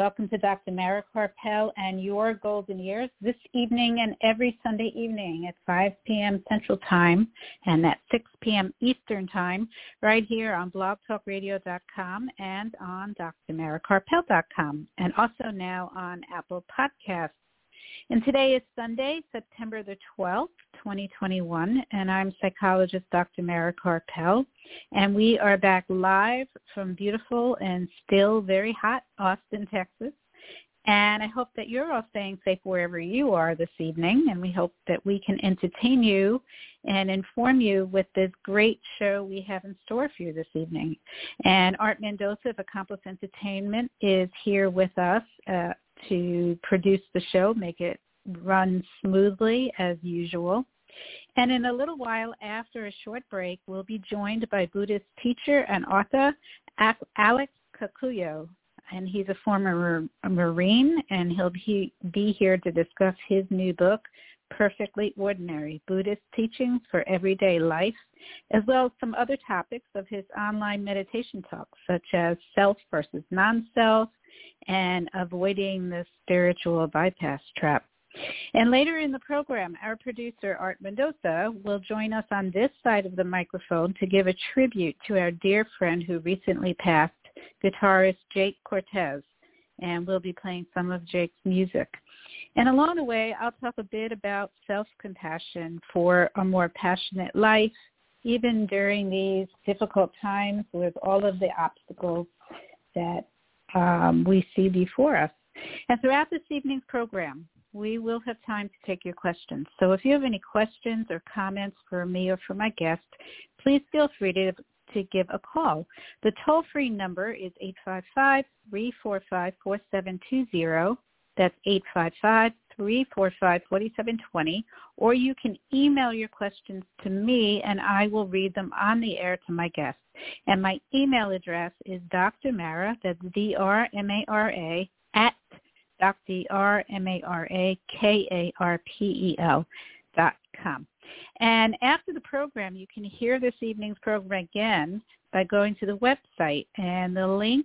Welcome to Dr. Mara Karpel and Your Golden Years this evening and every Sunday evening at 5 p.m. Central Time and at 6 p.m. Eastern Time right here on blogtalkradio.com and on drmarakarpel.com and also now on Apple Podcasts. And today is Sunday, September the 12th, 2021, and I'm psychologist Dr. Mara Karpel, and we are back live from beautiful and still very hot Austin, Texas. And I hope that you're all staying safe wherever you are this evening, and we hope that we can entertain you and inform you with this great show we have in store for you this evening. And Art Mendoza of Accomplice Entertainment is here with us uh, to produce the show, make it run smoothly as usual. And in a little while after a short break, we'll be joined by Buddhist teacher and author Alex Kakuyo. And he's a former Marine, and he'll be, here to discuss his new book, Perfectly Ordinary, Buddhist Teachings for Everyday Life, as well as some other topics of his online meditation talks, such as self versus non-self, and avoiding the spiritual bypass trap. And later in the program, our producer, Art Mendoza, will join us on this side of the microphone to give a tribute to our dear friend who recently passed, guitarist Jake Cortez. And we'll be playing some of Jake's music. And along the way, I'll talk a bit about self-compassion for a more passionate life, even during these difficult times with all of the obstacles that um, we see before us. And throughout this evening's program, we will have time to take your questions. So if you have any questions or comments for me or for my guest, please feel free to, to give a call. The toll-free number is 855-345-4720. That's 855-345-4720. Or you can email your questions to me and I will read them on the air to my guests. And my email address is drmara, that's D-R-M-A-R-A, at D-R-M-A-R-A-K-A-R-P-E-L dot com. And after the program, you can hear this evening's program again by going to the website. And the link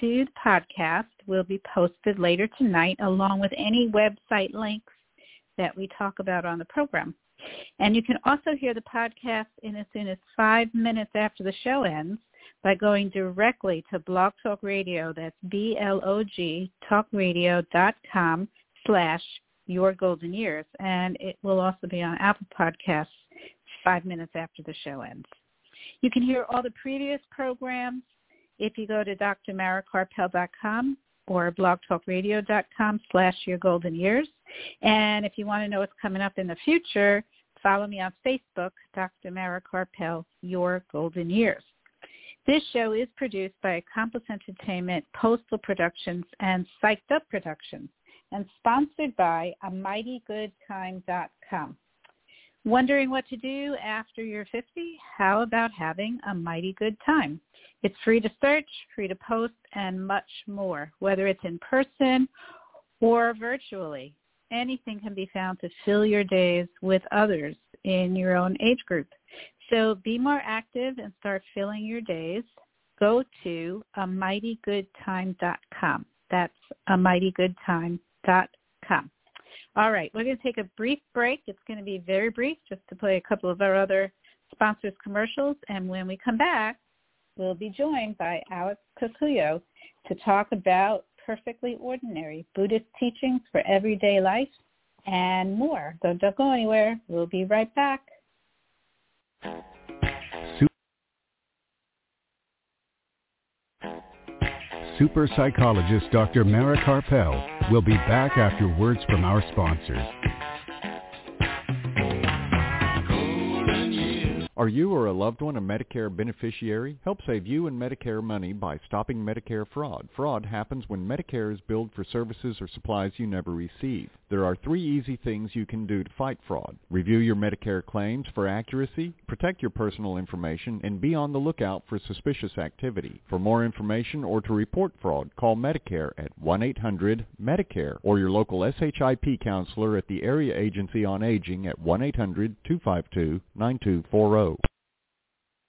to the podcast will be posted later tonight along with any website links that we talk about on the program. And you can also hear the podcast in as soon as five minutes after the show ends by going directly to Blog Talk Radio. That's B-L-O-G talkradio.com slash your golden years. And it will also be on Apple Podcasts five minutes after the show ends. You can hear all the previous programs if you go to drmarakarpel.com or blogtalkradio.com slash your golden years. And if you want to know what's coming up in the future, follow me on Facebook, Dr. Mara Karpel, Your Golden Years. This show is produced by Accomplice Entertainment, Postal Productions, and Psyched Up Productions, and sponsored by amightygoodtime.com. Wondering what to do after you're 50? How about having a mighty good time? It's free to search, free to post, and much more, whether it's in person or virtually. Anything can be found to fill your days with others in your own age group. So be more active and start filling your days. Go to a mightygoodtime.com. That's a mightygoodtime.com. All right, we're going to take a brief break. It's going to be very brief just to play a couple of our other sponsors commercials. And when we come back, we'll be joined by Alex Kakuyo to talk about perfectly ordinary Buddhist teachings for everyday life and more. So don't go anywhere. We'll be right back. Super psychologist Dr. Mara Karpel will be back after words from our sponsors. Are you or a loved one a Medicare beneficiary? Help save you and Medicare money by stopping Medicare fraud. Fraud happens when Medicare is billed for services or supplies you never receive. There are three easy things you can do to fight fraud. Review your Medicare claims for accuracy, protect your personal information, and be on the lookout for suspicious activity. For more information or to report fraud, call Medicare at 1-800-MEDICARE or your local SHIP counselor at the Area Agency on Aging at 1-800-252-9240.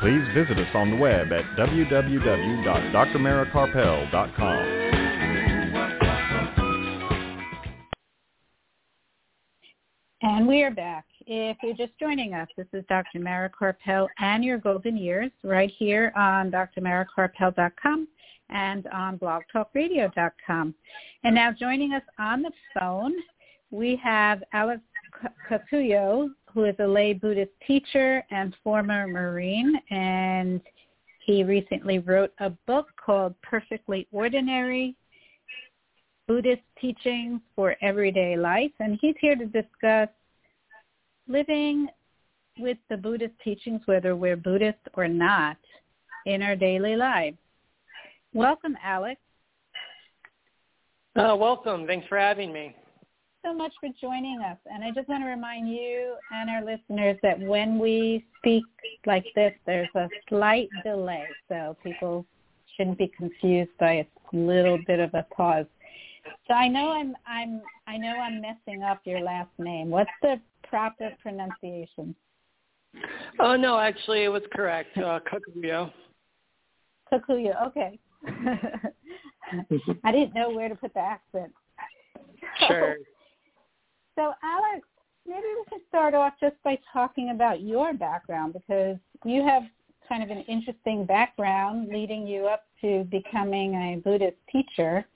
Please visit us on the web at www.drmarakarpel.com. And we are back. If you're just joining us, this is Dr. Mara Karpel and your golden years right here on drmarakarpel.com and on blogtalkradio.com. And now joining us on the phone, we have Alex Kakuyo, who is a lay Buddhist teacher and former Marine, and he recently wrote a book called Perfectly Ordinary, Buddhist Teachings for Everyday Life, and he's here to discuss living with the Buddhist teachings, whether we're Buddhist or not, in our daily lives. Welcome, Alex. Uh, welcome. Thanks for having me so much for joining us. And I just want to remind you and our listeners that when we speak like this, there's a slight delay. So people shouldn't be confused by a little bit of a pause. So I know I'm I'm I know I'm messing up your last name. What's the proper pronunciation? Oh no, actually it was correct. Uh, Kakuyo. Kakuyo. Okay. I didn't know where to put the accent. Sure. So Alex, maybe we could start off just by talking about your background because you have kind of an interesting background leading you up to becoming a Buddhist teacher,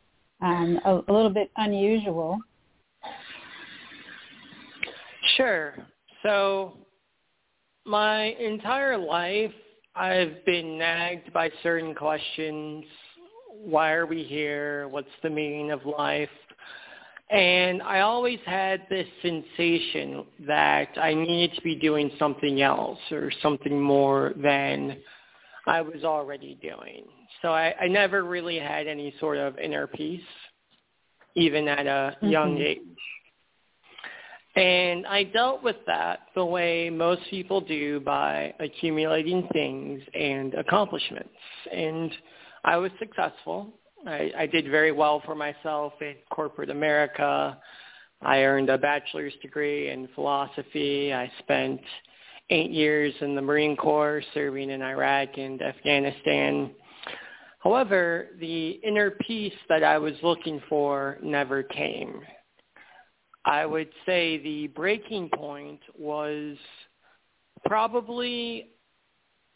um, a, a little bit unusual. Sure. So my entire life, I've been nagged by certain questions. Why are we here? What's the meaning of life? And I always had this sensation that I needed to be doing something else or something more than I was already doing. So I, I never really had any sort of inner peace, even at a mm-hmm. young age. And I dealt with that the way most people do by accumulating things and accomplishments. And I was successful I, I did very well for myself in corporate America. I earned a bachelor's degree in philosophy. I spent eight years in the Marine Corps serving in Iraq and Afghanistan. However, the inner peace that I was looking for never came. I would say the breaking point was probably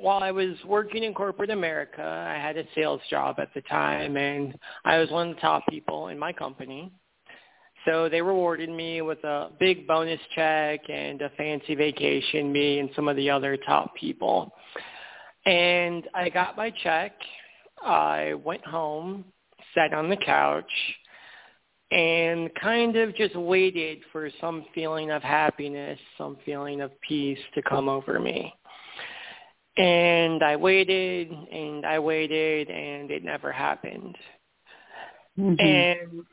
while I was working in corporate America, I had a sales job at the time, and I was one of the top people in my company. So they rewarded me with a big bonus check and a fancy vacation, me and some of the other top people. And I got my check. I went home, sat on the couch, and kind of just waited for some feeling of happiness, some feeling of peace to come over me. And I waited and I waited and it never happened. Mm-hmm. And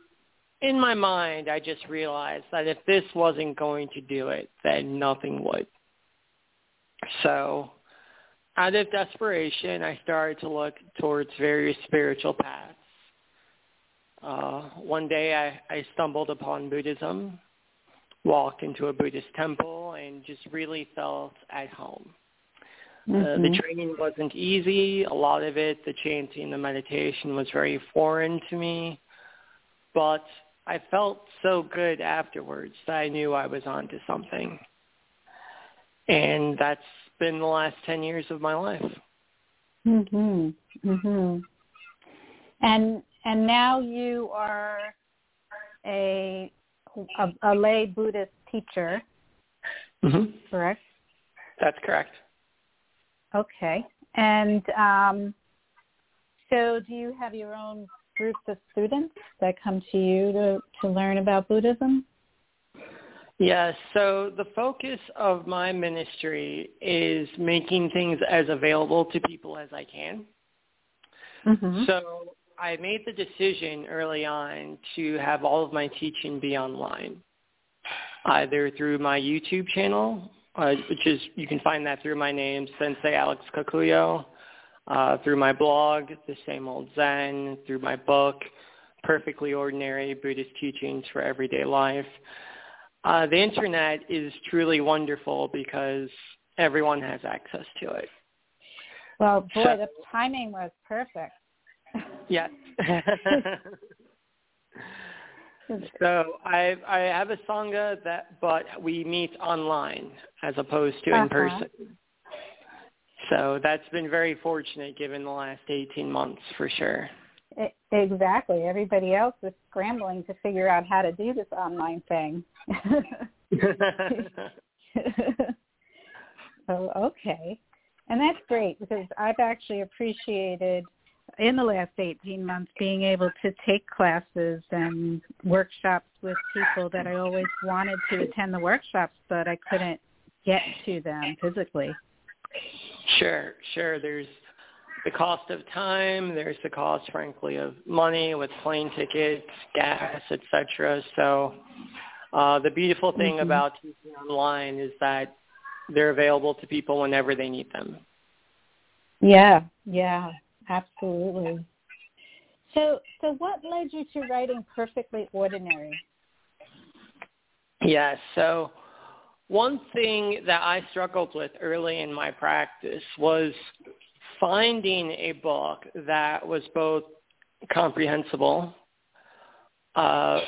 in my mind, I just realized that if this wasn't going to do it, then nothing would. So out of desperation, I started to look towards various spiritual paths. Uh, one day I, I stumbled upon Buddhism, walked into a Buddhist temple, and just really felt at home. Mm-hmm. Uh, the mm-hmm. training wasn't easy. A lot of it, the chanting, the meditation was very foreign to me. But I felt so good afterwards that I knew I was onto something. And that's been the last 10 years of my life. Mhm. Mhm. And and now you are a a, a lay Buddhist teacher, mm-hmm. correct? That's correct. Okay. And um, so do you have your own groups of students that come to you to, to learn about Buddhism? Yes. So the focus of my ministry is making things as available to people as I can. Mm-hmm. So I made the decision early on to have all of my teaching be online, either through my YouTube channel, uh, which is you can find that through my name, Sensei Alex Kakuyo, uh, through my blog, The Same Old Zen, through my book, Perfectly Ordinary Buddhist Teachings for Everyday Life. Uh, the internet is truly wonderful because everyone has access to it. Well, boy, so, the timing was perfect. Yeah. so I I have a sangha that, but we meet online as opposed to uh-huh. in person. So that's been very fortunate given the last 18 months for sure. Exactly. Everybody else is scrambling to figure out how to do this online thing. oh, okay. And that's great because I've actually appreciated in the last 18 months being able to take classes and workshops with people that I always wanted to attend the workshops, but I couldn't get to them physically. Sure, sure. There's the cost of time. There's the cost, frankly, of money with plane tickets, gas, etc. So uh, the beautiful thing mm-hmm. about teaching online is that they're available to people whenever they need them. Yeah, yeah, absolutely. So, so what led you to writing Perfectly Ordinary? Yes, so one thing that I struggled with early in my practice was finding a book that was both comprehensible, uh,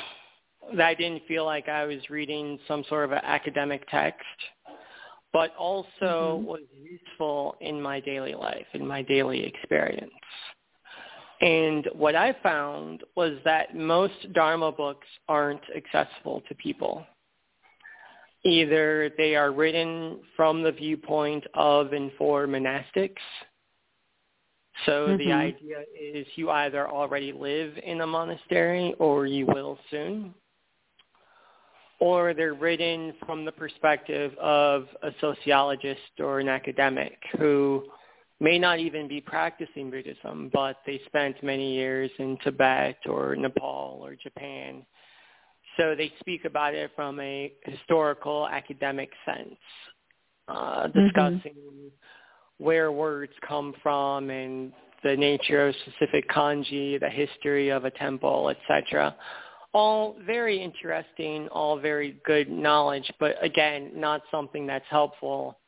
that I didn't feel like I was reading some sort of an academic text, but also mm-hmm. was useful in my daily life, in my daily experience. And what I found was that most Dharma books aren't accessible to people. Either they are written from the viewpoint of and for monastics, so mm-hmm. the idea is you either already live in a monastery or you will soon. Or they're written from the perspective of a sociologist or an academic who may not even be practicing Buddhism, but they spent many years in Tibet or Nepal or Japan. So they speak about it from a historical academic sense, uh, mm-hmm. discussing mm-hmm where words come from and the nature of specific kanji, the history of a temple, etc. All very interesting, all very good knowledge, but again, not something that's helpful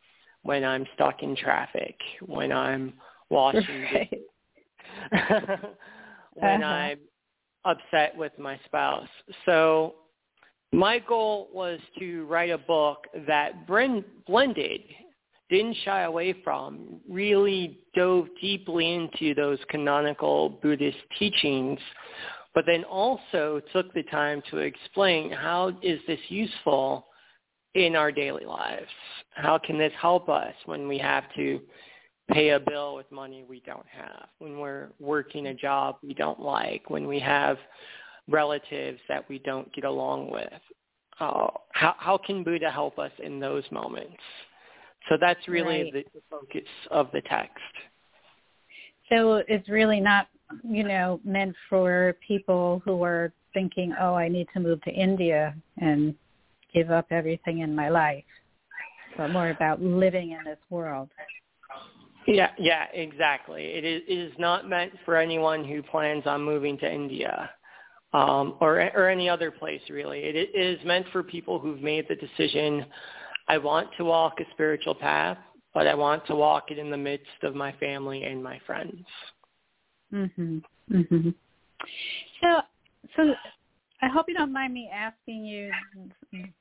when I'm stuck in traffic, when I'm washing right. when uh-huh. I'm upset with my spouse. So my goal was to write a book that blended didn't shy away from, really dove deeply into those canonical Buddhist teachings, but then also took the time to explain how is this useful in our daily lives? How can this help us when we have to pay a bill with money we don't have, when we're working a job we don't like, when we have relatives that we don't get along with? Uh, how, how can Buddha help us in those moments? So that's really right. the, the focus of the text. So it's really not, you know, meant for people who are thinking, oh, I need to move to India and give up everything in my life, but more about living in this world. Yeah, yeah, exactly. It is, it is not meant for anyone who plans on moving to India um, or or any other place really. It, It is meant for people who've made the decision I want to walk a spiritual path, but I want to walk it in the midst of my family and my friends. Mhm. Mhm. So, so I hope you don't mind me asking you.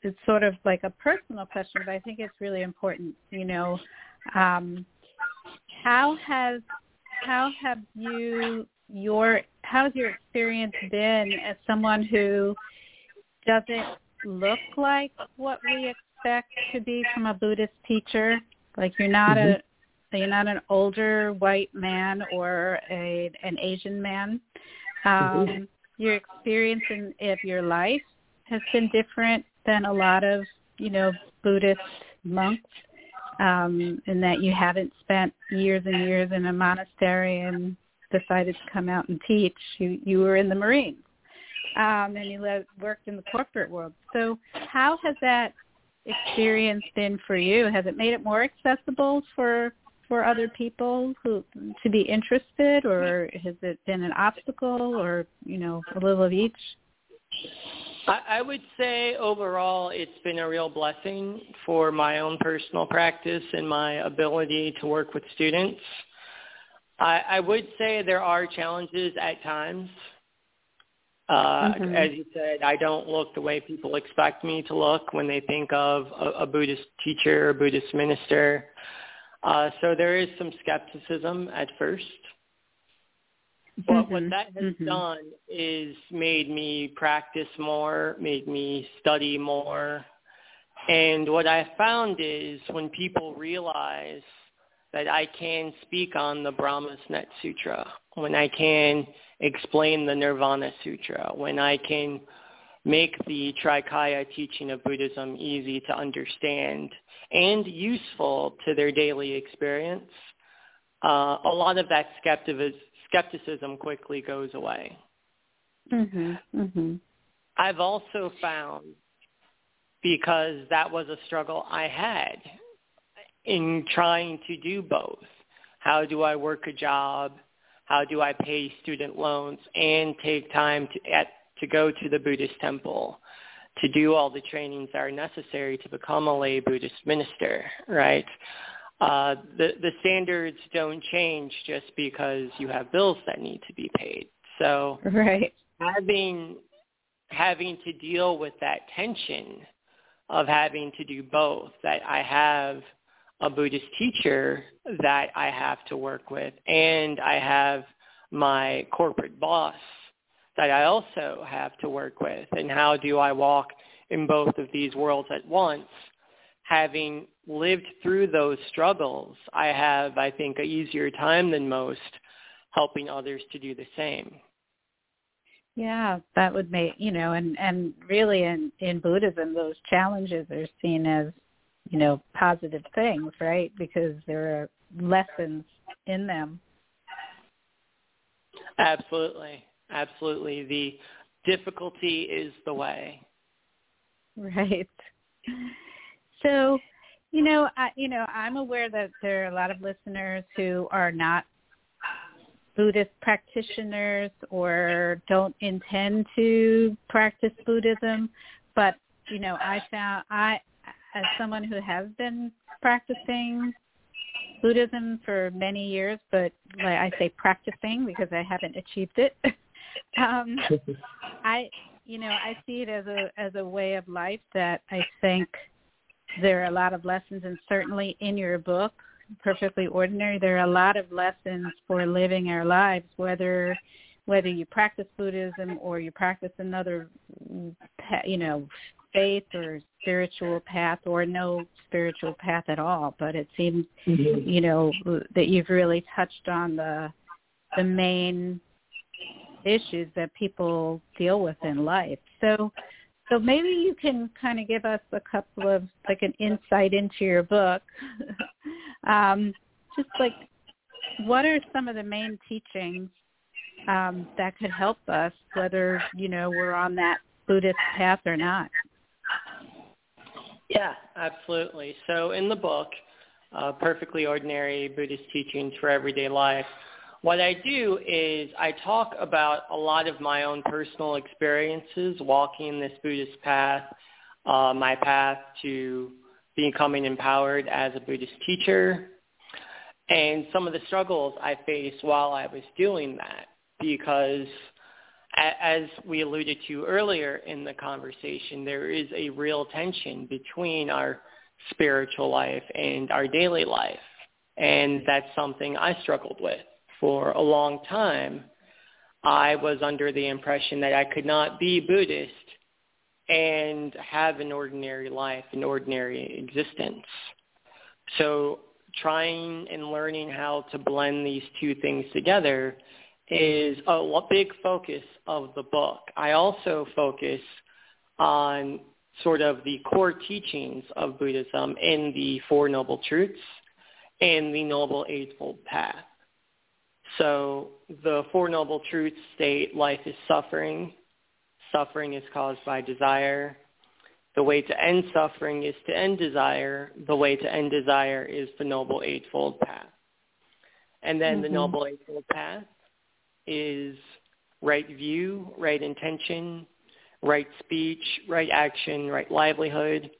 It's sort of like a personal question, but I think it's really important. You know, um, how has how have you your how's your experience been as someone who does it look like what we expect to be from a Buddhist teacher? Like you're not mm-hmm. a you're not an older white man or a an Asian man. Mm-hmm. Um, mm-hmm. Your experience in, of your life has been different than a lot of you know Buddhist monks, um, in that you haven't spent years and years in a monastery and decided to come out and teach. You you were in the Marines um, and you worked in the corporate world. So how has that experience been for you? Has it made it more accessible for for other people who to be interested, or has it been an obstacle, or you know, a little of each? I, I would say overall it's been a real blessing for my own personal practice and my ability to work with students. I, I would say there are challenges at times. Uh, mm-hmm. As you said, I don't look the way people expect me to look when they think of a, a Buddhist teacher or Buddhist minister. Uh, so there is some skepticism at first. But mm-hmm. what that has mm-hmm. done is made me practice more, made me study more. And what I found is when people realize that I can speak on the Brahma's Net Sutra, when I can explain the Nirvana Sutra, when I can make the Trikaya teaching of Buddhism easy to understand and useful to their daily experience, uh, a lot of that skepticism quickly goes away. Mm-hmm, mm-hmm. I've also found, because that was a struggle I had in trying to do both, how do I work a job how do I pay student loans and take time to, at, to go to the Buddhist temple to do all the trainings that are necessary to become a lay Buddhist minister, right? Uh, the, the standards don't change just because you have bills that need to be paid. So right. having having to deal with that tension of having to do both, that I have – a Buddhist teacher that I have to work with, and I have my corporate boss that I also have to work with. And how do I walk in both of these worlds at once? Having lived through those struggles, I have, I think, a easier time than most helping others to do the same. Yeah, that would make you know, and and really in in Buddhism, those challenges are seen as you know, positive things, right? Because there are lessons in them. Absolutely. Absolutely. The difficulty is the way. Right. So, you know, I, you know, I'm aware that there are a lot of listeners who are not Buddhist practitioners or don't intend to practice Buddhism, but you know, I found I as someone who has been practicing Buddhism for many years, but like I say practicing because I haven't achieved it. um, I, you know, I see it as a as a way of life that I think there are a lot of lessons, and certainly in your book, Perfectly Ordinary, there are a lot of lessons for living our lives, whether whether you practice Buddhism or you practice another, you know, faith or spiritual path or no spiritual path at all but it seems mm-hmm. you know that you've really touched on the the main issues that people deal with in life so so maybe you can kind of give us a couple of like an insight into your book um just like what are some of the main teachings um, that could help us, whether you know we're on that Buddhist path or not. Yeah, absolutely. So in the book, uh, Perfectly Ordinary Buddhist Teachings for Everyday Life, what I do is I talk about a lot of my own personal experiences walking this Buddhist path, uh, my path to becoming empowered as a Buddhist teacher, and some of the struggles I faced while I was doing that because as we alluded to earlier in the conversation, there is a real tension between our spiritual life and our daily life. And that's something I struggled with for a long time. I was under the impression that I could not be Buddhist and have an ordinary life, an ordinary existence. So trying and learning how to blend these two things together is a big focus of the book. I also focus on sort of the core teachings of Buddhism in the Four Noble Truths and the Noble Eightfold Path. So the Four Noble Truths state life is suffering. Suffering is caused by desire. The way to end suffering is to end desire. The way to end desire is the Noble Eightfold Path. And then mm-hmm. the Noble Eightfold Path is right view, right intention, right speech, right action, right livelihood,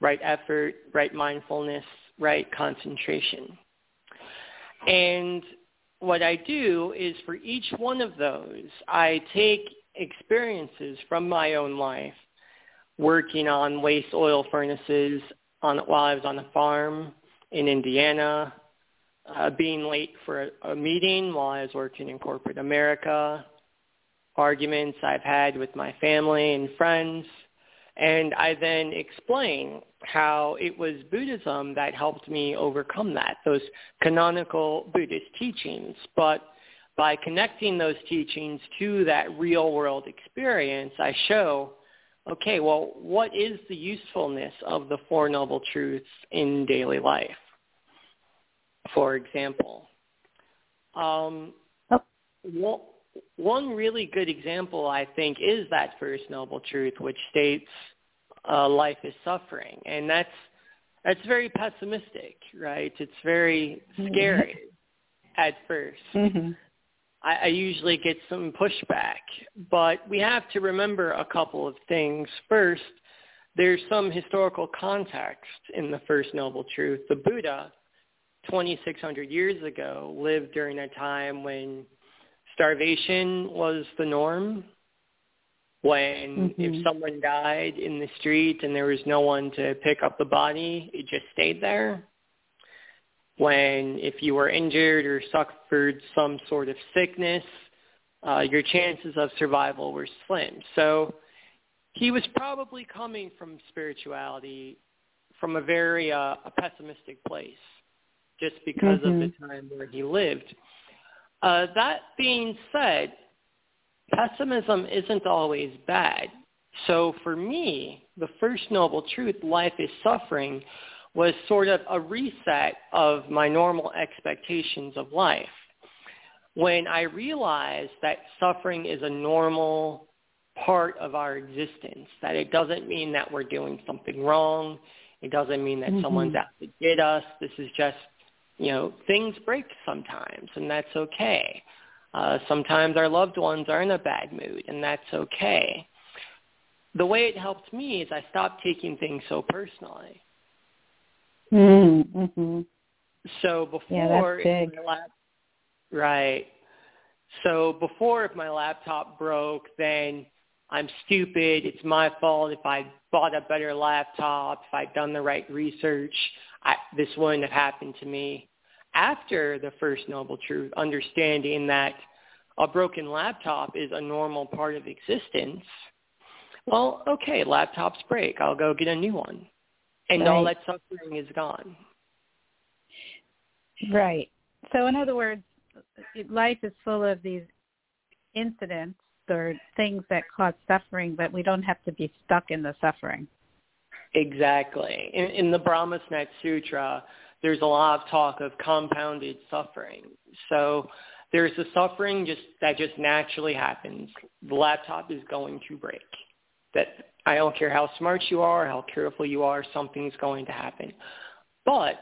right effort, right mindfulness, right concentration. And what I do is for each one of those, I take experiences from my own life working on waste oil furnaces on, while I was on a farm in Indiana, uh, being late for a, a meeting while I was working in corporate America, arguments I've had with my family and friends. And I then explain how it was Buddhism that helped me overcome that, those canonical Buddhist teachings. But by connecting those teachings to that real world experience, I show, okay, well, what is the usefulness of the Four Noble Truths in daily life? For example, um, oh. well, one really good example, I think, is that first noble truth, which states uh, life is suffering, and that's that's very pessimistic, right? It's very mm-hmm. scary mm-hmm. at 1st mm-hmm. I, I usually get some pushback, but we have to remember a couple of things. First, there's some historical context in the first noble truth. The Buddha, 2,600 years ago, lived during a time when starvation was the norm when mm-hmm. if someone died in the street and there was no one to pick up the body, it just stayed there. When if you were injured or suffered some sort of sickness, uh, your chances of survival were slim. So he was probably coming from spirituality from a very uh, a pessimistic place just because mm-hmm. of the time where he lived. Uh, that being said, pessimism isn't always bad. So for me, the first noble truth, life is suffering, was sort of a reset of my normal expectations of life. When I realized that suffering is a normal part of our existence, that it doesn't mean that we're doing something wrong. It doesn't mean that mm-hmm. someone's out to get us. This is just you know, things break sometimes, and that's okay. Uh, sometimes our loved ones are in a bad mood, and that's okay. The way it helped me is I stopped taking things so personally. Mm-hmm. So before, yeah, lap, right. So before, if my laptop broke, then I'm stupid. It's my fault. If I bought a better laptop, if I'd done the right research, I, this wouldn't have happened to me. After the first noble truth, understanding that a broken laptop is a normal part of existence, well, okay, laptops break. I'll go get a new one. And right. all that suffering is gone. Right. So in other words, life is full of these incidents or things that cause suffering, but we don't have to be stuck in the suffering. Exactly. In, in the Brahma's Net Sutra, there's a lot of talk of compounded suffering. So there's a suffering just that just naturally happens. The laptop is going to break. That I don't care how smart you are, how careful you are, something's going to happen. But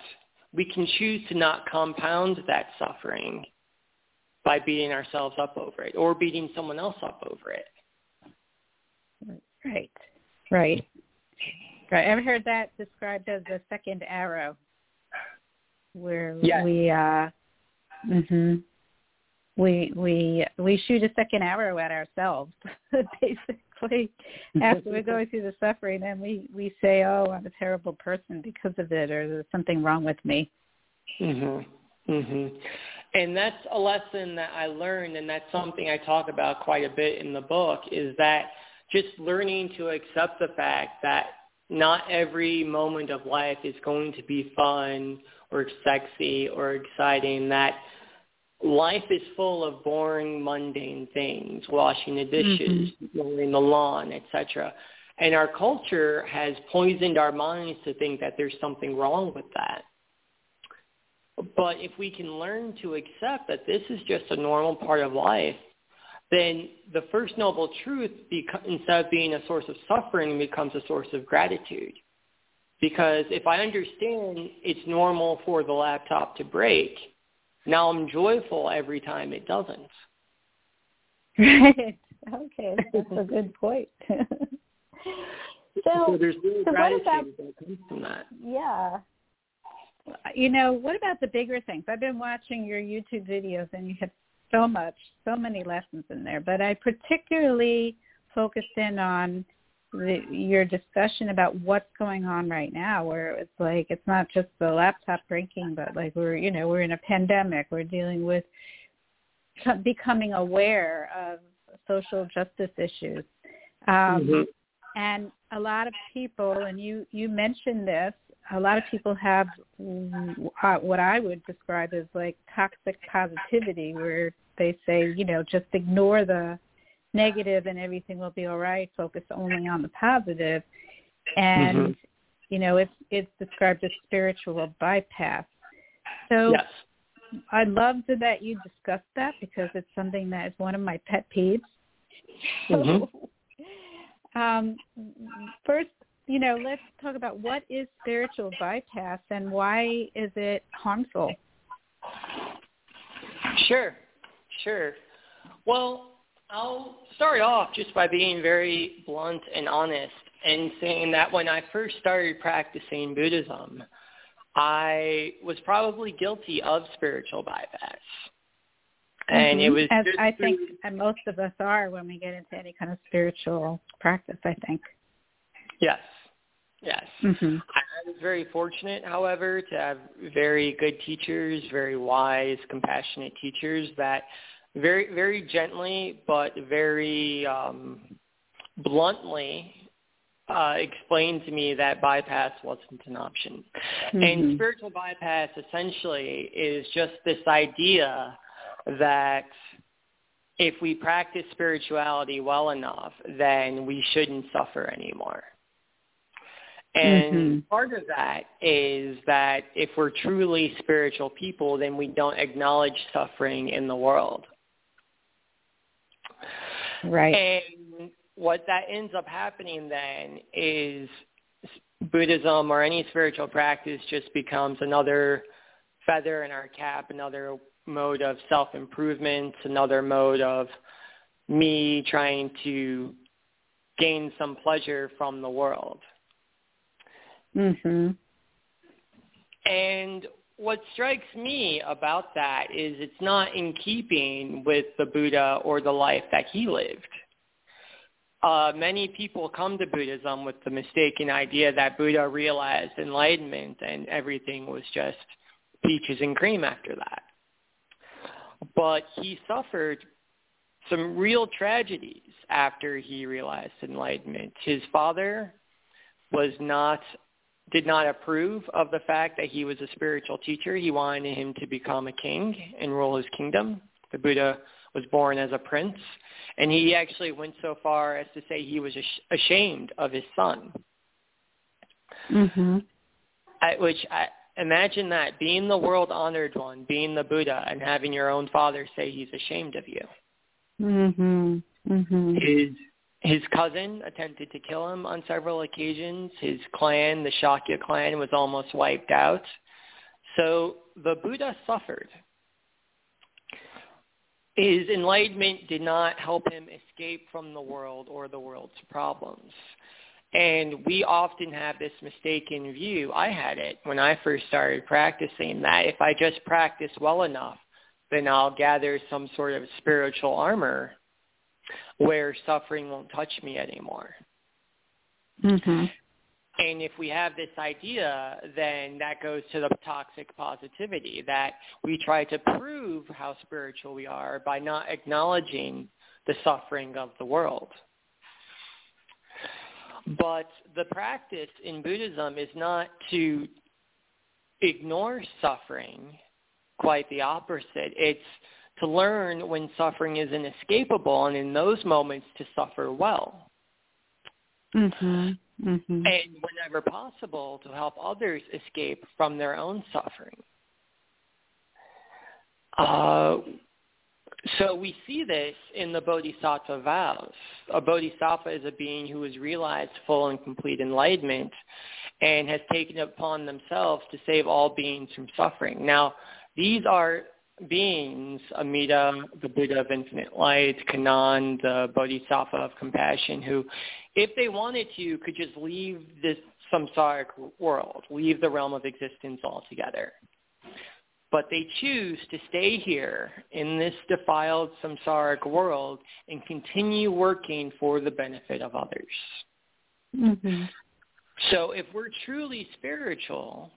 we can choose to not compound that suffering by beating ourselves up over it or beating someone else up over it. Right. Right. Right. I've heard that described as the second arrow, where yes. we uh, mhm, we we we shoot a second arrow at ourselves, basically. After we're going through the suffering, and we we say, "Oh, I'm a terrible person because of it," or "There's something wrong with me." Mhm. Mhm. And that's a lesson that I learned, and that's something I talk about quite a bit in the book. Is that just learning to accept the fact that not every moment of life is going to be fun or sexy or exciting, that life is full of boring, mundane things, washing the dishes, mm-hmm. mowing the lawn, etc. And our culture has poisoned our minds to think that there's something wrong with that. But if we can learn to accept that this is just a normal part of life, then the first noble truth, instead of being a source of suffering, becomes a source of gratitude. Because if I understand it's normal for the laptop to break, now I'm joyful every time it doesn't. Right. Okay, that's a good point. so, so there's real so gratitude about, that comes from that. Yeah. You know, what about the bigger things? I've been watching your YouTube videos and you have so much, so many lessons in there, but I particularly focused in on the, your discussion about what's going on right now where it's like it's not just the laptop breaking but like we're you know we're in a pandemic. We're dealing with becoming aware of social justice issues. Um, mm-hmm. and a lot of people and you you mentioned this a lot of people have what I would describe as like toxic positivity where they say, you know, just ignore the negative and everything will be all right, focus only on the. And, mm-hmm. you know, it's it's described as spiritual bypass. So yes. I love that you discussed that because it's something that is one of my pet peeves. Mm-hmm. um, first, you know, let's talk about what is spiritual bypass and why is it harmful? Sure, sure. Well, I'll start off just by being very blunt and honest and saying that when I first started practicing Buddhism, I was probably guilty of spiritual bypass. And mm-hmm. it was as I think and most of us are when we get into any kind of spiritual practice, I think. Yes. Yes. Mm-hmm. I was very fortunate, however, to have very good teachers, very wise, compassionate teachers that very, very gently but very um, bluntly uh, explained to me that bypass wasn't an option. Mm-hmm. And spiritual bypass essentially is just this idea that if we practice spirituality well enough, then we shouldn't suffer anymore. And mm-hmm. part of that is that if we're truly spiritual people, then we don't acknowledge suffering in the world. Right. And what that ends up happening then is Buddhism or any spiritual practice just becomes another feather in our cap, another mode of self-improvement, another mode of me trying to gain some pleasure from the world. Mhm. And what strikes me about that is it's not in keeping with the Buddha or the life that he lived. Uh, many people come to Buddhism with the mistaken idea that Buddha realized enlightenment and everything was just peaches and cream after that. But he suffered some real tragedies after he realized enlightenment. His father was not did not approve of the fact that he was a spiritual teacher. He wanted him to become a king and rule his kingdom. The Buddha was born as a prince, and he actually went so far as to say he was ashamed of his son. Mm-hmm. I, which I imagine that being the world honored one, being the Buddha, and having your own father say he's ashamed of you. Mhm. Mhm. Is his cousin attempted to kill him on several occasions. His clan, the Shakya clan, was almost wiped out. So the Buddha suffered. His enlightenment did not help him escape from the world or the world's problems. And we often have this mistaken view. I had it when I first started practicing that if I just practice well enough, then I'll gather some sort of spiritual armor where suffering won't touch me anymore. Mm-hmm. And if we have this idea, then that goes to the toxic positivity that we try to prove how spiritual we are by not acknowledging the suffering of the world. But the practice in Buddhism is not to ignore suffering, quite the opposite. It's to learn when suffering is inescapable and in those moments to suffer well. Mm-hmm. Mm-hmm. And whenever possible, to help others escape from their own suffering. Uh, so we see this in the Bodhisattva vows. A Bodhisattva is a being who has realized full and complete enlightenment and has taken upon themselves to save all beings from suffering. Now, these are beings, Amida, the Buddha of infinite light, Kannon, the Bodhisattva of compassion, who, if they wanted to, could just leave this samsaric world, leave the realm of existence altogether but they choose to stay here in this defiled samsaric world and continue working for the benefit of others. Mm-hmm. So if we're truly spiritual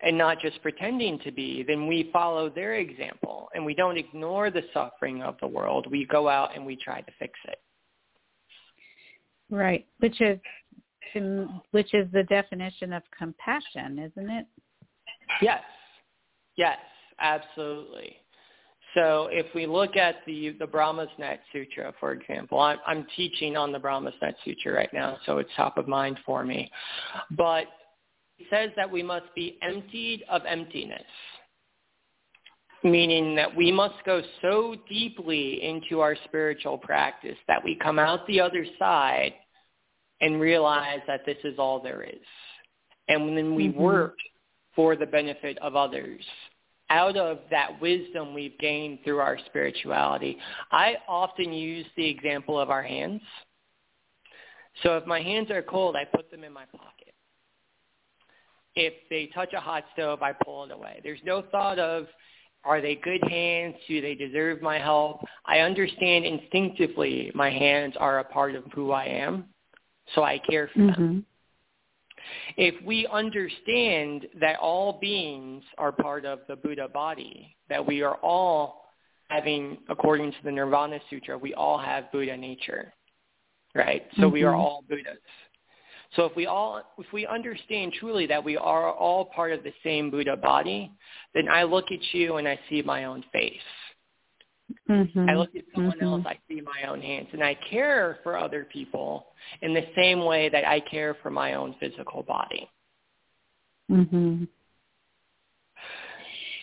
and not just pretending to be, then we follow their example and we don't ignore the suffering of the world. We go out and we try to fix it. Right, which is which is the definition of compassion, isn't it? Yes, Yes, absolutely. So if we look at the the Brahma's Net Sutra, for example, I'm, I'm teaching on the Brahma's Net Sutra right now, so it's top of mind for me. But it says that we must be emptied of emptiness, meaning that we must go so deeply into our spiritual practice that we come out the other side and realize that this is all there is. And then we mm-hmm. work for the benefit of others out of that wisdom we've gained through our spirituality. I often use the example of our hands. So if my hands are cold, I put them in my pocket. If they touch a hot stove, I pull it away. There's no thought of, are they good hands? Do they deserve my help? I understand instinctively my hands are a part of who I am, so I care for mm-hmm. them. If we understand that all beings are part of the Buddha body, that we are all having, according to the Nirvana Sutra, we all have Buddha nature, right? So mm-hmm. we are mm-hmm. all Buddhas. So if we all, if we understand truly that we are all part of the same Buddha body, then I look at you and I see my own face. Mm-hmm. I look at someone mm-hmm. else, I see my own hands, and I care for other people in the same way that I care for my own physical body. Mm-hmm.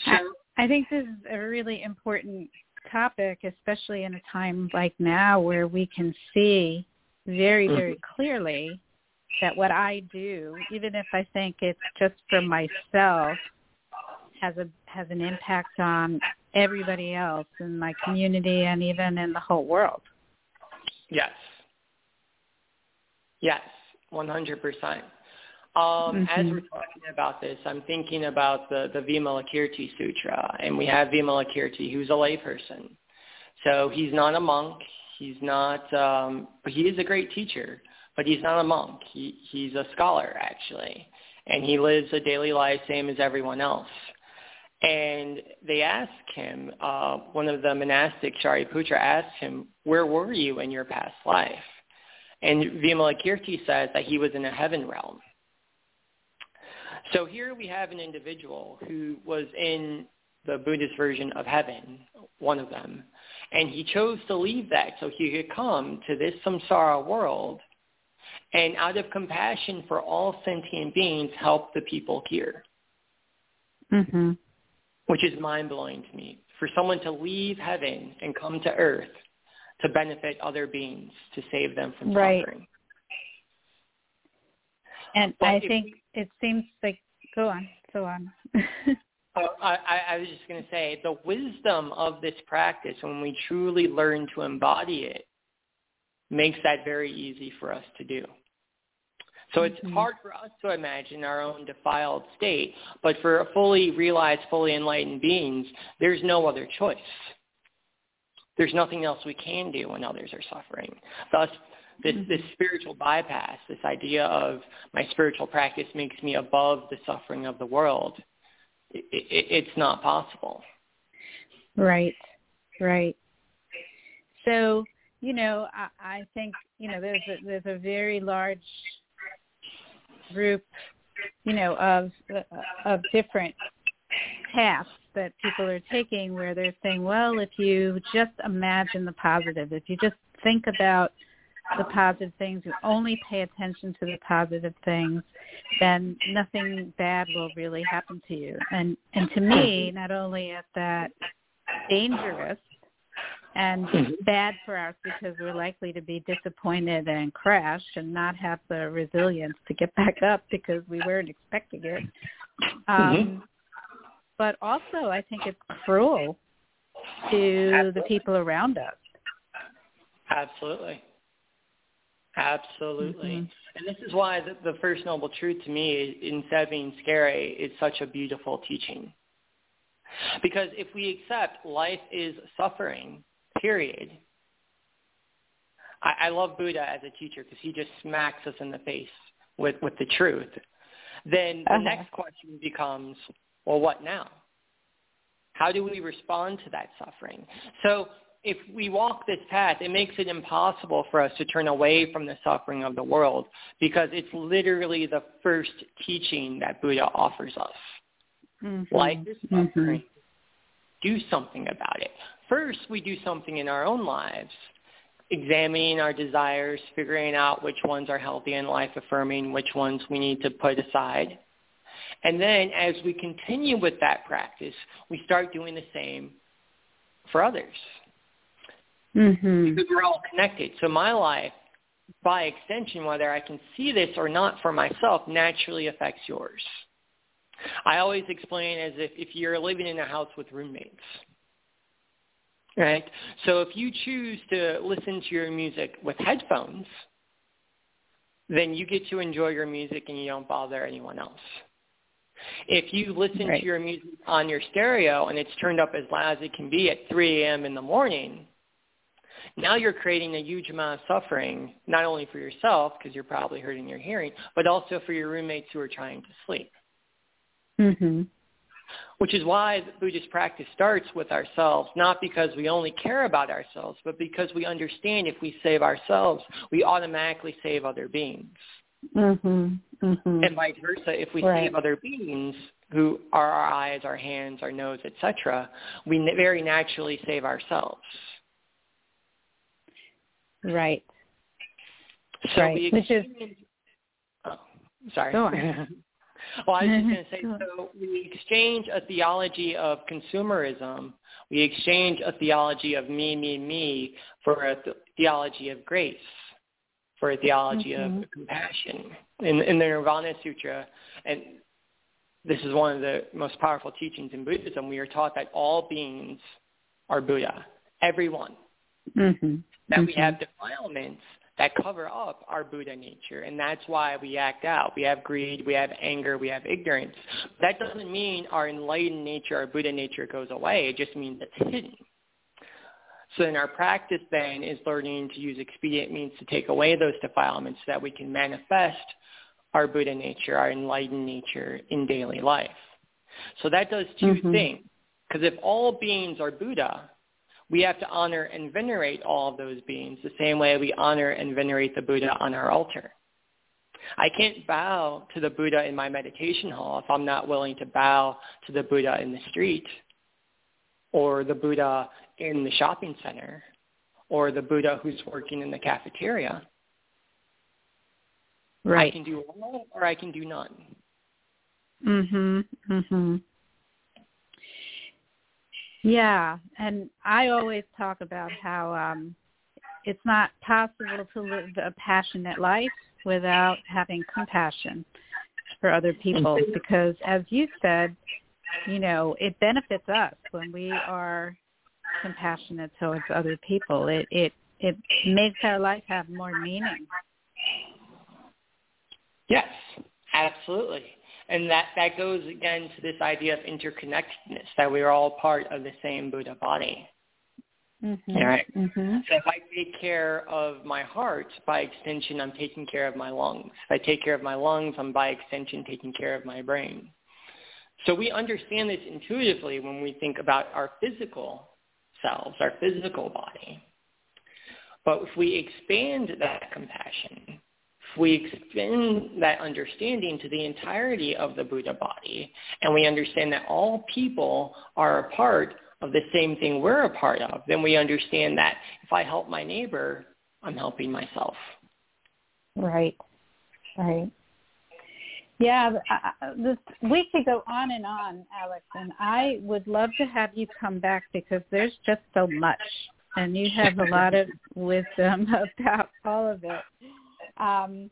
So, I, I think this is a really important topic, especially in a time like now where we can see very, mm-hmm. very clearly that what I do, even if I think it's just for myself, has a has an impact on everybody else in my community and even in the whole world. Yes. Yes, 100%. Um, mm-hmm. As we're talking about this, I'm thinking about the, the Vimalakirti Sutra, and we have Vimalakirti, who's a layperson. So he's not a monk. He's not, um, he is a great teacher, but he's not a monk. He, he's a scholar, actually, and he lives a daily life same as everyone else. And they asked him, uh, one of the monastics, Shariputra, asked him, where were you in your past life? And Vimalakirti says that he was in a heaven realm. So here we have an individual who was in the Buddhist version of heaven, one of them, and he chose to leave that so he could come to this samsara world and out of compassion for all sentient beings help the people here. Mm-hmm which is mind-blowing to me. For someone to leave heaven and come to earth to benefit other beings, to save them from right. suffering. And but I think it seems like, go on, go on. oh, I, I was just going to say, the wisdom of this practice, when we truly learn to embody it, makes that very easy for us to do. So it's mm-hmm. hard for us to imagine our own defiled state, but for fully realized, fully enlightened beings, there's no other choice. There's nothing else we can do when others are suffering. Thus, this, mm-hmm. this spiritual bypass, this idea of my spiritual practice makes me above the suffering of the world, it, it, it's not possible. Right, right. So you know, I, I think you know there's a, there's a very large group, you know, of of different paths that people are taking where they're saying, well, if you just imagine the positive, if you just think about the positive things, you only pay attention to the positive things, then nothing bad will really happen to you. And and to me, not only is that dangerous and bad for us because we're likely to be disappointed and crash and not have the resilience to get back up because we weren't expecting it. Um, mm-hmm. But also, I think it's cruel to Absolutely. the people around us. Absolutely. Absolutely. Mm-hmm. And this is why the, the, first noble truth to me, instead of being scary, is such a beautiful teaching. Because if we accept life is suffering, period, I, I love Buddha as a teacher because he just smacks us in the face with, with the truth. Then the uh-huh. next question becomes, well, what now? How do we respond to that suffering? So if we walk this path, it makes it impossible for us to turn away from the suffering of the world because it's literally the first teaching that Buddha offers us. Mm-hmm. Like this mm-hmm. suffering, mm-hmm. do something about it. First, we do something in our own lives, examining our desires, figuring out which ones are healthy and life-affirming, which ones we need to put aside. And then as we continue with that practice, we start doing the same for others mm-hmm. because we're all connected. So my life, by extension, whether I can see this or not for myself, naturally affects yours. I always explain as if if you're living in a house with roommates. Right? So if you choose to listen to your music with headphones, then you get to enjoy your music and you don't bother anyone else. If you listen right. to your music on your stereo and it's turned up as loud as it can be at 3 a.m. in the morning, now you're creating a huge amount of suffering, not only for yourself, because you're probably hurting your hearing, but also for your roommates who are trying to sleep. Mm-hmm. Which is why the Buddhist practice starts with ourselves, not because we only care about ourselves, but because we understand if we save ourselves, we automatically save other beings. Mm-hmm. Mm-hmm. And vice versa, if we right. save other beings who are our eyes, our hands, our nose, etc., we very naturally save ourselves. Right. So right. Which is oh, sorry. Go on. well, I was just going to say, so we exchange a theology of consumerism. We exchange a theology of me, me, me for a th- theology of grace, for a theology mm-hmm. of compassion. In, in the Nirvana Sutra, and this is one of the most powerful teachings in Buddhism, we are taught that all beings are Buddha, everyone. Mm-hmm that mm-hmm. we have defilements that cover up our Buddha nature, and that's why we act out. We have greed, we have anger, we have ignorance. That doesn't mean our enlightened nature, our Buddha nature goes away. It just means it's hidden. So in our practice then is learning to use expedient means to take away those defilements so that we can manifest our Buddha nature, our enlightened nature in daily life. So that does 2 mm-hmm. things. Because if all beings are Buddha, we have to honor and venerate all of those beings the same way we honor and venerate the Buddha on our altar. I can't bow to the Buddha in my meditation hall if I'm not willing to bow to the Buddha in the street or the Buddha in the shopping center or the Buddha who's working in the cafeteria. Right. I can do all or I can do none. Mhm. Mhm. Yeah, and I always talk about how um it's not possible to live a passionate life without having compassion for other people because as you said, you know, it benefits us when we are compassionate towards other people. It it it makes our life have more meaning. Yes, absolutely. And that, that goes again to this idea of interconnectedness, that we're all part of the same Buddha body. Mm-hmm. Right? Mm-hmm. So if I take care of my heart, by extension, I'm taking care of my lungs. If I take care of my lungs, I'm by extension taking care of my brain. So we understand this intuitively when we think about our physical selves, our physical body. But if we expand that compassion, we extend that understanding to the entirety of the Buddha body, and we understand that all people are a part of the same thing we're a part of, then we understand that if I help my neighbor, I'm helping myself. Right. Right. Yeah, uh, uh, this week could go on and on, Alex, and I would love to have you come back because there's just so much, and you have a lot of wisdom about all of it. Um,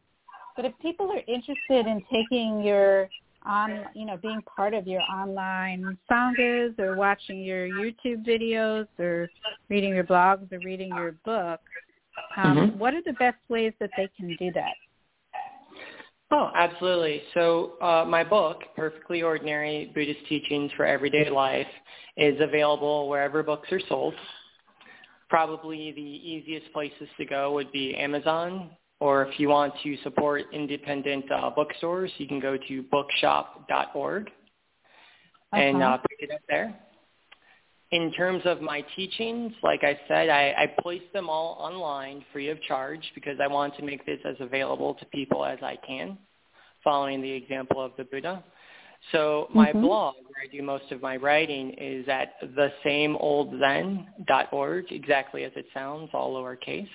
but if people are interested in taking your on, you know, being part of your online sanghas or watching your YouTube videos or reading your blogs or reading your book, um, mm-hmm. what are the best ways that they can do that? Oh, absolutely. So uh, my book, Perfectly Ordinary Buddhist Teachings for Everyday Life, is available wherever books are sold. Probably the easiest places to go would be Amazon, or if you want to support independent uh, bookstores, you can go to bookshop.org okay. and uh, pick it up there. In terms of my teachings, like I said, I, I place them all online free of charge because I want to make this as available to people as I can, following the example of the Buddha. So my mm-hmm. blog, where I do most of my writing, is at thesameoldzen.org, exactly as it sounds, all lowercase.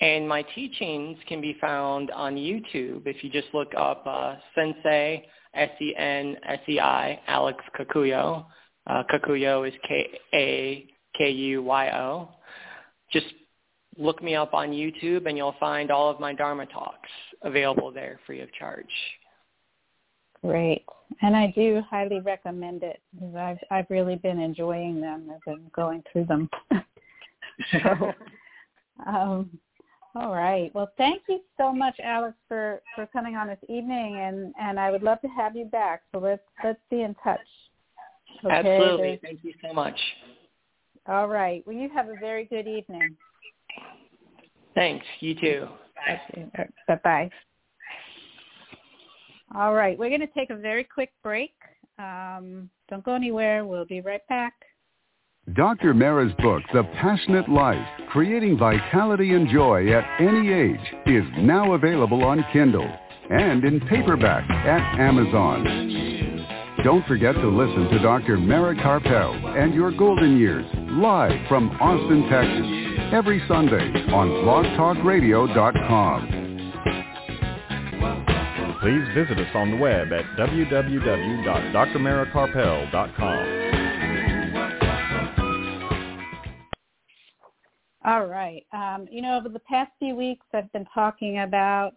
And my teachings can be found on YouTube if you just look up uh, Sensei, S-E-N-S-E-I, Alex Kakuyo. Uh, Kakuyo is K-A-K-U-Y-O. Just look me up on YouTube and you'll find all of my Dharma talks available there free of charge. Great. And I do highly recommend it because I've, I've really been enjoying them. I've been going through them. so, um, all right. Well, thank you so much, Alex, for, for coming on this evening, and, and I would love to have you back. So let's let's be in touch. Okay? Absolutely. Thank you so much. All right. Well, you have a very good evening. Thanks. You too. Bye. Bye-bye. All right. We're going to take a very quick break. Um, don't go anywhere. We'll be right back. Dr. Mara's book, The Passionate Life, Creating Vitality and Joy at Any Age, is now available on Kindle and in paperback at Amazon. Don't forget to listen to Dr. Mara Karpel and Your Golden Years live from Austin, Texas, every Sunday on blogtalkradio.com. Please visit us on the web at www.drmarakarpel.com. All right. Um, you know, over the past few weeks, I've been talking about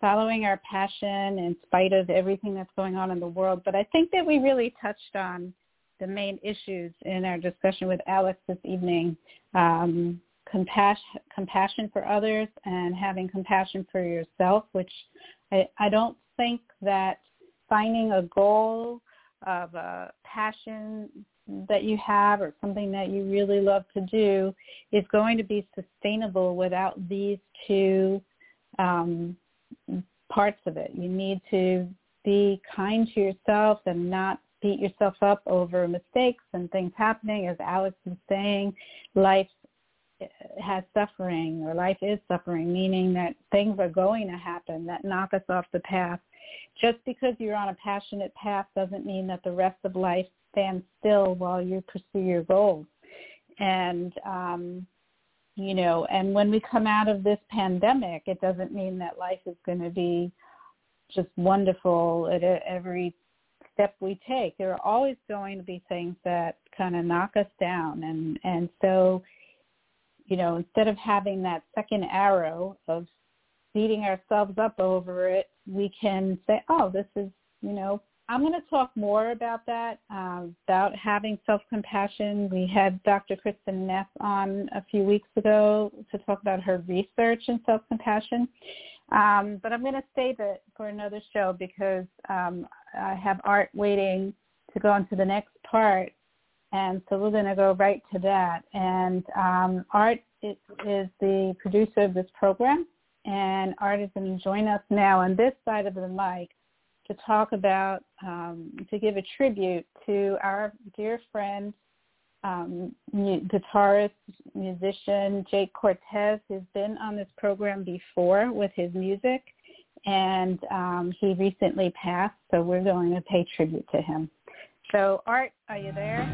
following our passion in spite of everything that's going on in the world. But I think that we really touched on the main issues in our discussion with Alex this evening. Um, compassion, compassion for others and having compassion for yourself, which I, I don't think that finding a goal of a passion that you have or something that you really love to do is going to be sustainable without these two um, parts of it. You need to be kind to yourself and not beat yourself up over mistakes and things happening. As Alex was saying, life has suffering or life is suffering, meaning that things are going to happen that knock us off the path. Just because you're on a passionate path doesn't mean that the rest of life stand still while you pursue your goals. And um, you know, and when we come out of this pandemic, it doesn't mean that life is going to be just wonderful at every step we take. There are always going to be things that kind of knock us down, and and so, you know, instead of having that second arrow of beating ourselves up over it, we can say, oh, this is, you know, I'm going to talk more about that, uh, about having self-compassion. We had Dr. Kristin Neff on a few weeks ago to talk about her research in self-compassion. Um, but I'm going to save it for another show because um, I have Art waiting to go on to the next part. And so we're going to go right to that. And um, Art is, is the producer of this program. And Art is going to join us now on this side of the mic to talk about, um, to give a tribute to our dear friend um, guitarist, musician Jake Cortez, who's been on this program before with his music, and um, he recently passed, so we're going to pay tribute to him. So, Art, are you there?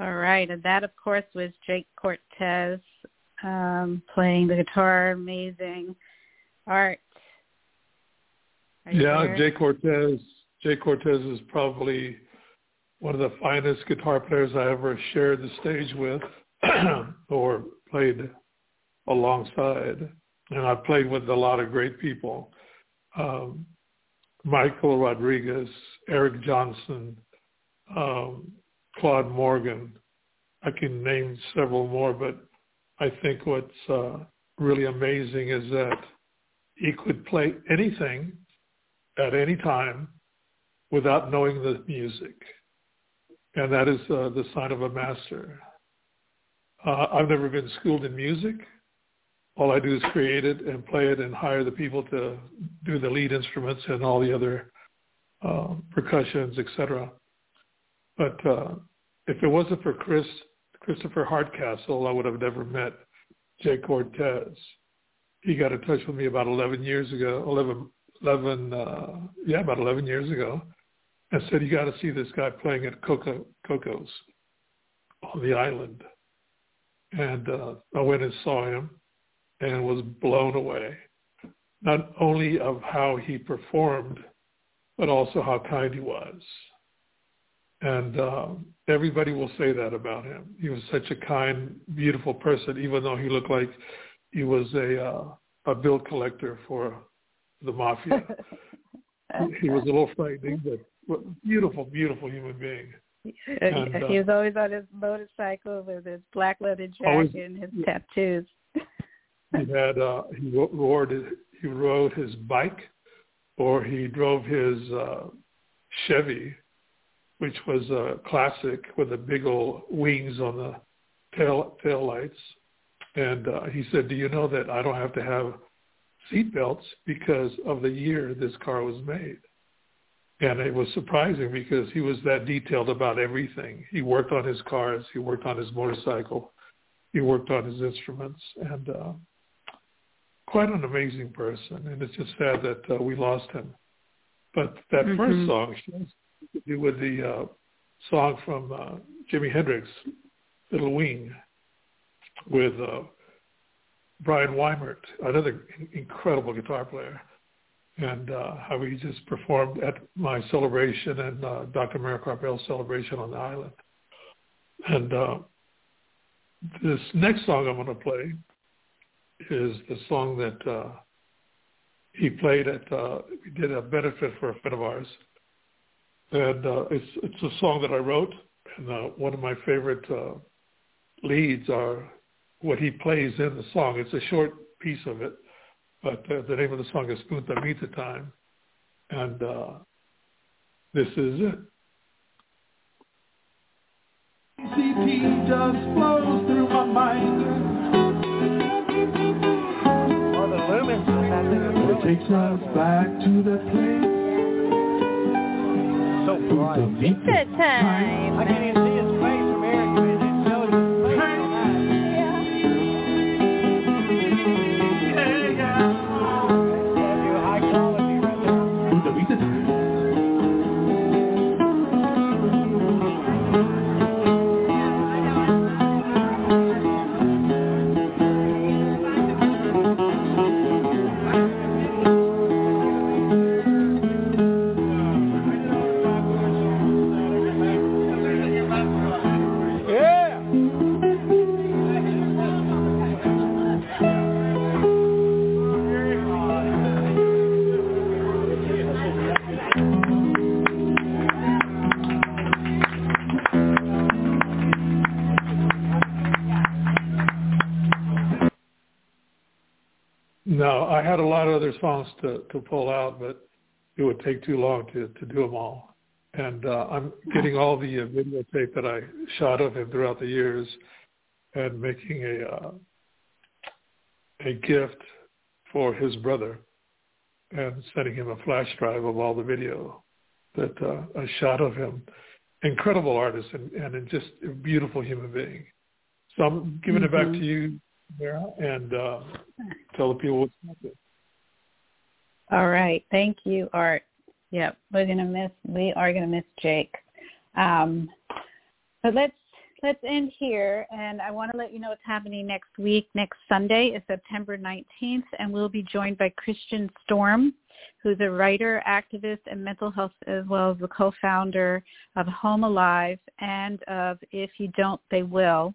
All right, and that of course was Jake Cortez um, playing the guitar. Amazing art. Yeah, there? Jake Cortez. Jake Cortez is probably one of the finest guitar players I ever shared the stage with or played alongside. And I've played with a lot of great people. Um, Michael Rodriguez, Eric Johnson, um, Claude Morgan. I can name several more, but I think what's uh, really amazing is that he could play anything at any time without knowing the music. And that is uh, the sign of a master. Uh, I've never been schooled in music. All I do is create it and play it and hire the people to do the lead instruments and all the other uh, percussions, etc. But uh, if it wasn't for Chris Christopher Hardcastle, I would have never met Jake Cortez. He got in touch with me about 11 years ago, 11 11, uh, yeah, about 11 years ago, and said, you got to see this guy playing at Coco, Coco's on the island. And uh, I went and saw him and was blown away, not only of how he performed, but also how kind he was. And uh, everybody will say that about him. He was such a kind, beautiful person, even though he looked like he was a uh, a bill collector for the mafia. he was a little frightening, but beautiful, beautiful human being. And, uh, he was always on his motorcycle with his black leather jacket always, and his tattoos. he had uh, he rode he rode his bike, or he drove his uh, Chevy, which was a classic with the big old wings on the tail tail lights. And uh, he said, "Do you know that I don't have to have seat belts because of the year this car was made?" And it was surprising because he was that detailed about everything. He worked on his cars, he worked on his motorcycle, he worked on his instruments, and uh, quite an amazing person. And it's just sad that uh, we lost him. But that mm-hmm. first song do with the uh, song from uh, Jimi Hendrix, Little Wing, with uh, Brian Weimert, another incredible guitar player and uh, how he just performed at my celebration and uh, Dr. Mara Karpel's celebration on the island. And uh, this next song I'm going to play is the song that uh, he played at, uh, we did a benefit for a friend of ours. And uh, it's, it's a song that I wrote. And uh, one of my favorite uh, leads are what he plays in the song. It's a short piece of it but uh, the name of the song is Punta Mita Time. And uh, this is it. CT just flows through my mind. Oh, the lumens. It takes us back to the place. Pizza time. Had a lot of other songs to, to pull out, but it would take too long to, to do them all. And uh, I'm getting all the uh, videotape that I shot of him throughout the years and making a uh, a gift for his brother and sending him a flash drive of all the video that uh, I shot of him. Incredible artist and, and just a beautiful human being. So I'm giving mm-hmm. it back mm-hmm. to you, And uh, tell the people what's happening. All right. Thank you, Art. Yep. We're gonna miss we are gonna miss Jake. Um, but let's let's end here and I want to let you know what's happening next week. Next Sunday is September 19th and we'll be joined by Cristien Storm, who's a writer, activist, and mental health as well as the co-founder of Home Alive and of If You Don't, They Will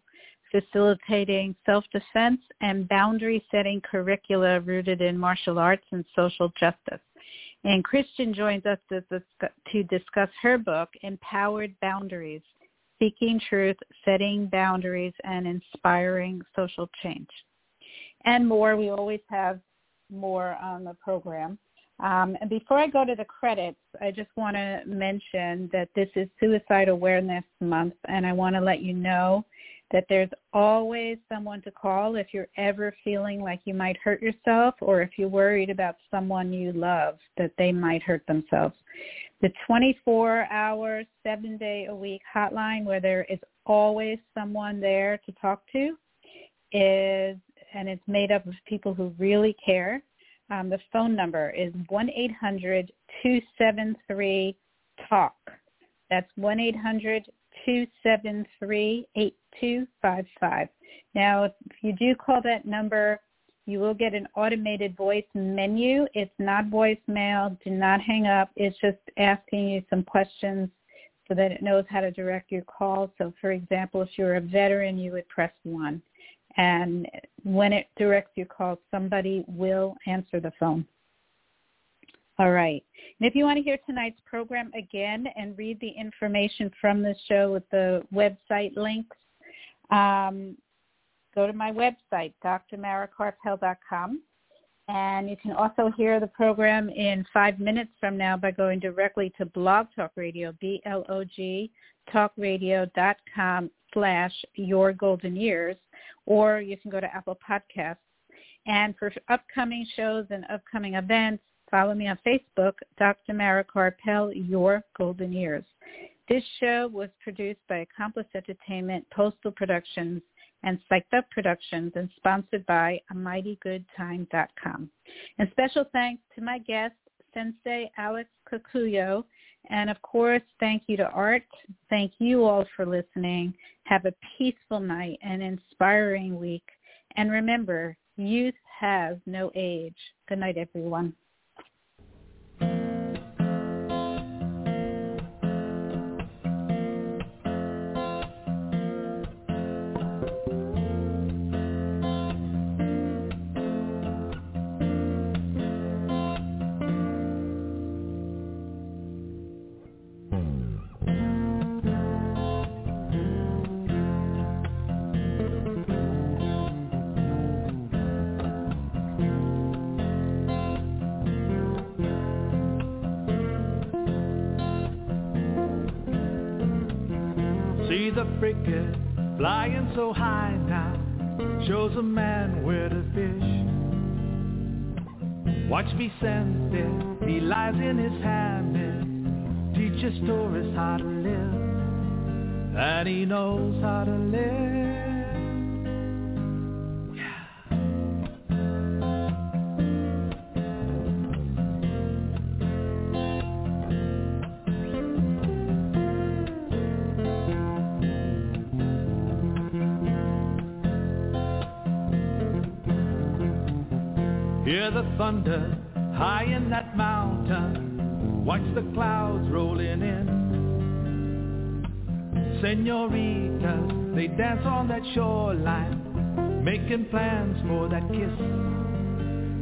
facilitating self-defense and boundary-setting curricula rooted in martial arts and social justice. And Cristien joins us to, to discuss her book, Empowered Boundaries, Speaking Truth, Setting Boundaries, and Inspiring Social Change. And more. We always have more on the program. Um, and before I go to the credits, I just want to mention that this is Suicide Awareness Month, and I want to let you know that there's always someone to call if you're ever feeling like you might hurt yourself or if you're worried about someone you love that they might hurt themselves. The 24-hour, seven-day-a-week hotline where there is always someone there to talk to is, and it's made up of people who really care. Um, the phone number is 1-800-273-TALK. That's 1-800-273-8255. Now, if you do call that number, you will get an automated voice menu. It's not voicemail. Do not hang up. It's just asking you some questions so that it knows how to direct your call. So, for example, if you're a veteran, you would press 1. And when it directs your call, somebody will answer the phone. All right. And if you want to hear tonight's program again and read the information from the show with the website links, um, go to my website, drmarakarpel.com. And you can also hear the program in five minutes from now by going directly to Blog Talk Radio, B-L-O-G, talkradio.com slash your golden years, or you can go to Apple Podcasts. And for upcoming shows and upcoming events, follow me on Facebook, Dr. Mara Your Golden Years. This show was produced by Accomplice Entertainment, Postal Productions, and Psyched Up Productions and sponsored by amightygoodtime.com. And special thanks to my guest, Sensei Alex Kakuyo. And of course, thank you to Art. Thank you all for listening. Have a peaceful night and inspiring week. And remember, youth has no age. Good night, everyone. High now shows a man where to fish. Watch me send it, he lies in his hammock, teaches tourists how to live, and he knows how to live. Thunder high in that mountain. Watch the clouds rolling in. Senoritas, they dance on that shoreline, making plans for that kiss.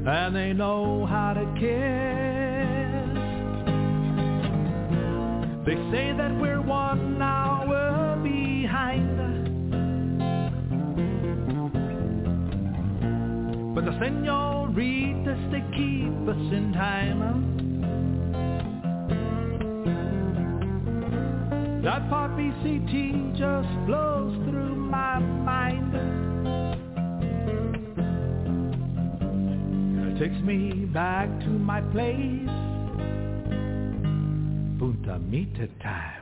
And they know how to kiss. They say that we're one hour behind. But the senoritas, keep us in time. That part BCT just blows through my mind. It takes me back to my place. Punta Mita time.